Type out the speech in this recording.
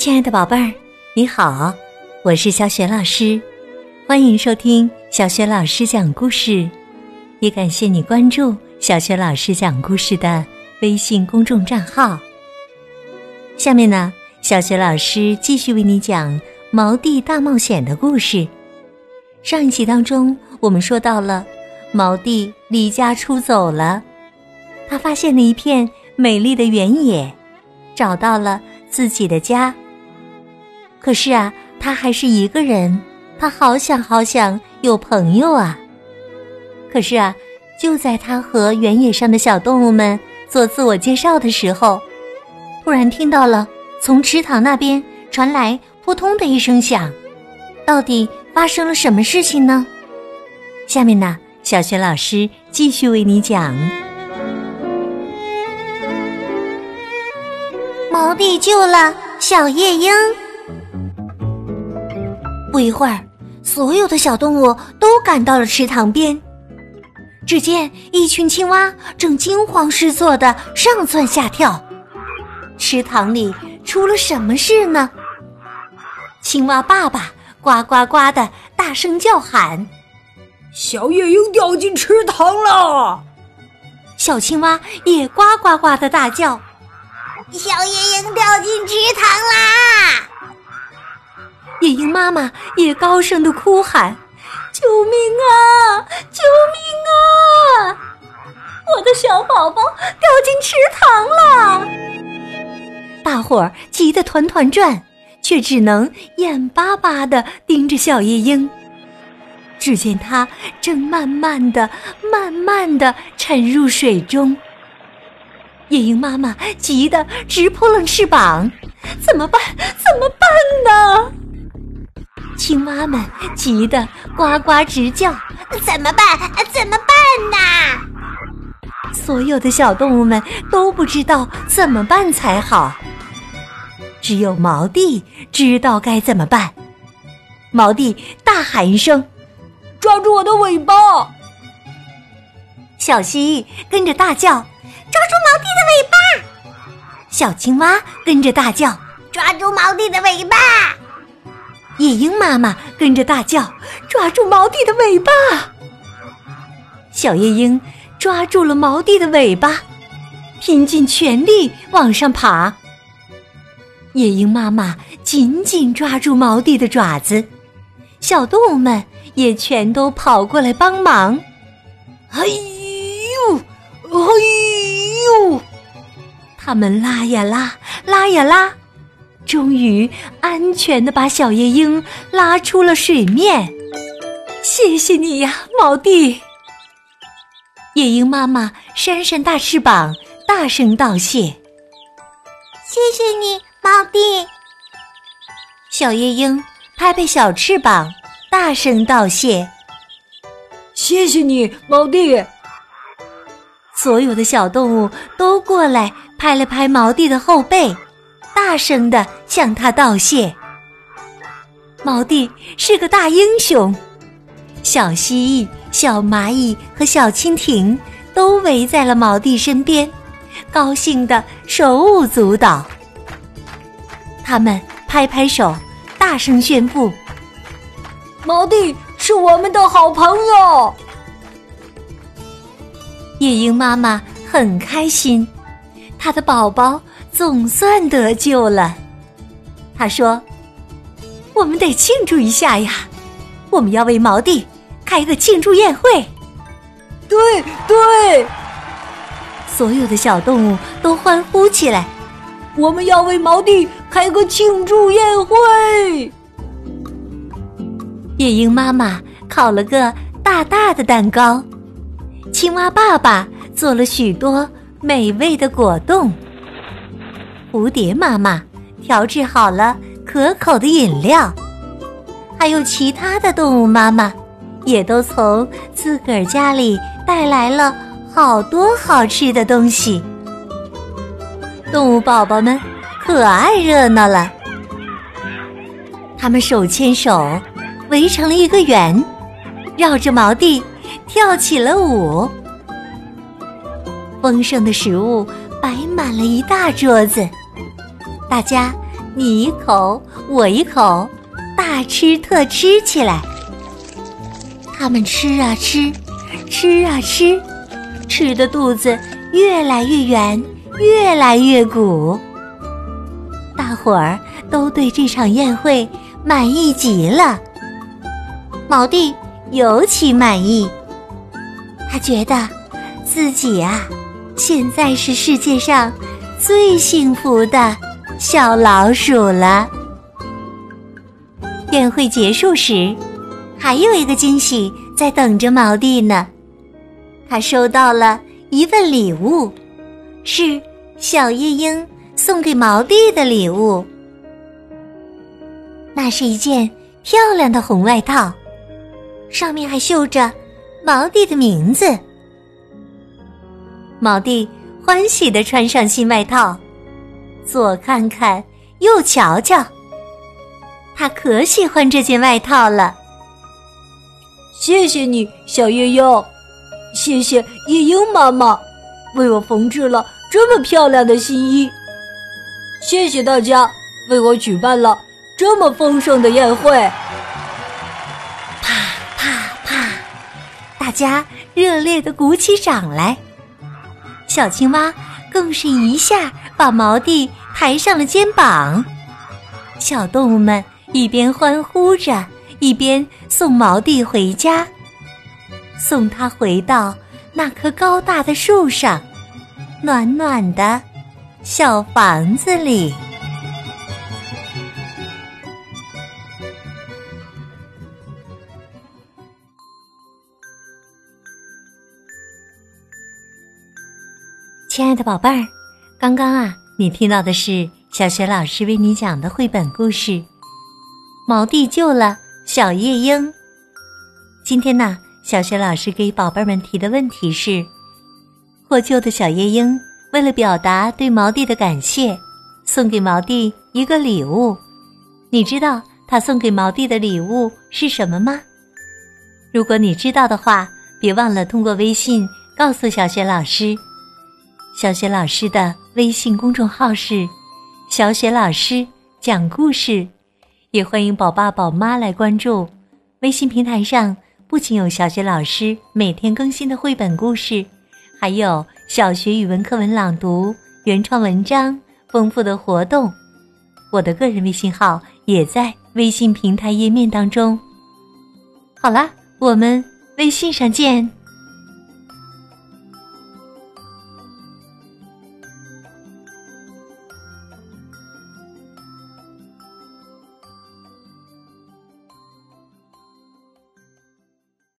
亲爱的宝贝儿，你好，我是小雪老师，欢迎收听小雪老师讲故事，也感谢你关注小雪老师讲故事的微信公众账号。下面呢，小雪老师继续为你讲《毛弟大冒险》的故事。上一集当中，我们说到了毛弟离家出走了，他发现了一片美丽的原野，找到了自己的家。可是啊，他还是一个人，他好想好想有朋友啊。可是啊，就在他和原野上的小动物们做自我介绍的时候，突然听到了从池塘那边传来扑通的一声响。到底发生了什么事情呢？下面呢，小学老师继续为你讲。毛弟救了小夜莺。不一会儿，所有的小动物都赶到了池塘边。只见一群青蛙正惊慌失措的上蹿下跳。池塘里出了什么事呢？青蛙爸爸呱呱呱的大声叫喊：“小夜莺掉进池塘了！”小青蛙也呱呱呱的大叫：“小夜莺掉进池塘啦！”夜莺妈妈也高声的哭喊：“救命啊！救命啊！我的小宝宝掉进池塘了！”大伙儿急得团团转，却只能眼巴巴的盯着小夜莺。只见它正慢慢的、慢慢的沉入水中。夜莺妈妈急得直扑棱翅膀：“怎么办？怎么办呢？”青蛙们急得呱呱直叫：“怎么办？怎么办呐？”所有的小动物们都不知道怎么办才好。只有毛弟知道该怎么办。毛弟大喊一声：“抓住我的尾巴！”小蜥蜴跟着大叫：“抓住毛弟的尾巴！”小青蛙跟着大叫：“抓住毛弟的尾巴！”夜莺妈妈跟着大叫：“抓住毛弟的尾巴！”小夜莺抓住了毛弟的尾巴，拼尽全力往上爬。夜莺妈妈紧紧抓住毛弟的爪子，小动物们也全都跑过来帮忙。哎呦，哎呦！他们拉呀拉，拉呀拉。终于安全的把小夜莺拉出了水面，谢谢你呀，毛弟！夜莺妈妈扇扇大翅膀，大声道谢：“谢谢你，毛弟！”小夜莺拍拍小翅膀，大声道谢：“谢谢你，毛弟！”所有的小动物都过来拍了拍毛弟的后背。大声的向他道谢。毛弟是个大英雄，小蜥蜴、小蚂蚁和小蜻蜓都围在了毛弟身边，高兴的手舞足蹈。他们拍拍手，大声宣布：“毛弟是我们的好朋友。”夜莺妈妈很开心，她的宝宝。总算得救了，他说：“我们得庆祝一下呀！我们要为毛弟开个庆祝宴会。”对对，所有的小动物都欢呼起来：“我们要为毛弟开个庆祝宴会！”夜莺妈妈烤了个大大的蛋糕，青蛙爸爸做了许多美味的果冻。蝴蝶妈妈调制好了可口的饮料，还有其他的动物妈妈也都从自个儿家里带来了好多好吃的东西。动物宝宝们可爱热闹了，他们手牵手围成了一个圆，绕着毛地跳起了舞。丰盛的食物摆满了一大桌子。大家你一口我一口，大吃特吃起来。他们吃啊吃，吃啊吃，吃的肚子越来越圆，越来越鼓。大伙儿都对这场宴会满意极了，毛弟尤其满意。他觉得自己啊，现在是世界上最幸福的小老鼠了。宴会结束时，还有一个惊喜在等着毛弟呢。他收到了一份礼物，是小夜莺送给毛弟的礼物。那是一件漂亮的红外套，上面还绣着。毛弟的名字，毛弟欢喜的穿上新外套，左看看，右瞧瞧，他可喜欢这件外套了。谢谢你，小夜莺，谢谢夜莺妈妈，为我缝制了这么漂亮的新衣。谢谢大家，为我举办了这么丰盛的宴会。啪啪啪大家热烈的鼓起掌来，小青蛙更是一下把毛弟抬上了肩膀。小动物们一边欢呼着，一边送毛弟回家，送他回到那棵高大的树上，暖暖的小房子里。亲爱的宝贝儿，刚刚啊，你听到的是小雪老师为你讲的绘本故事《毛弟救了小夜莺》。今天呢，小雪老师给宝贝们提的问题是：获救的小夜莺为了表达对毛弟的感谢，送给毛弟一个礼物。你知道他送给毛弟的礼物是什么吗？如果你知道的话，别忘了通过微信告诉小雪老师。小雪老师的微信公众号是“小雪老师讲故事”，也欢迎宝爸宝妈来关注。微信平台上不仅有小雪老师每天更新的绘本故事，还有小学语文课文朗读、原创文章、丰富的活动。我的个人微信号也在微信平台页面当中。好啦，我们微信上见。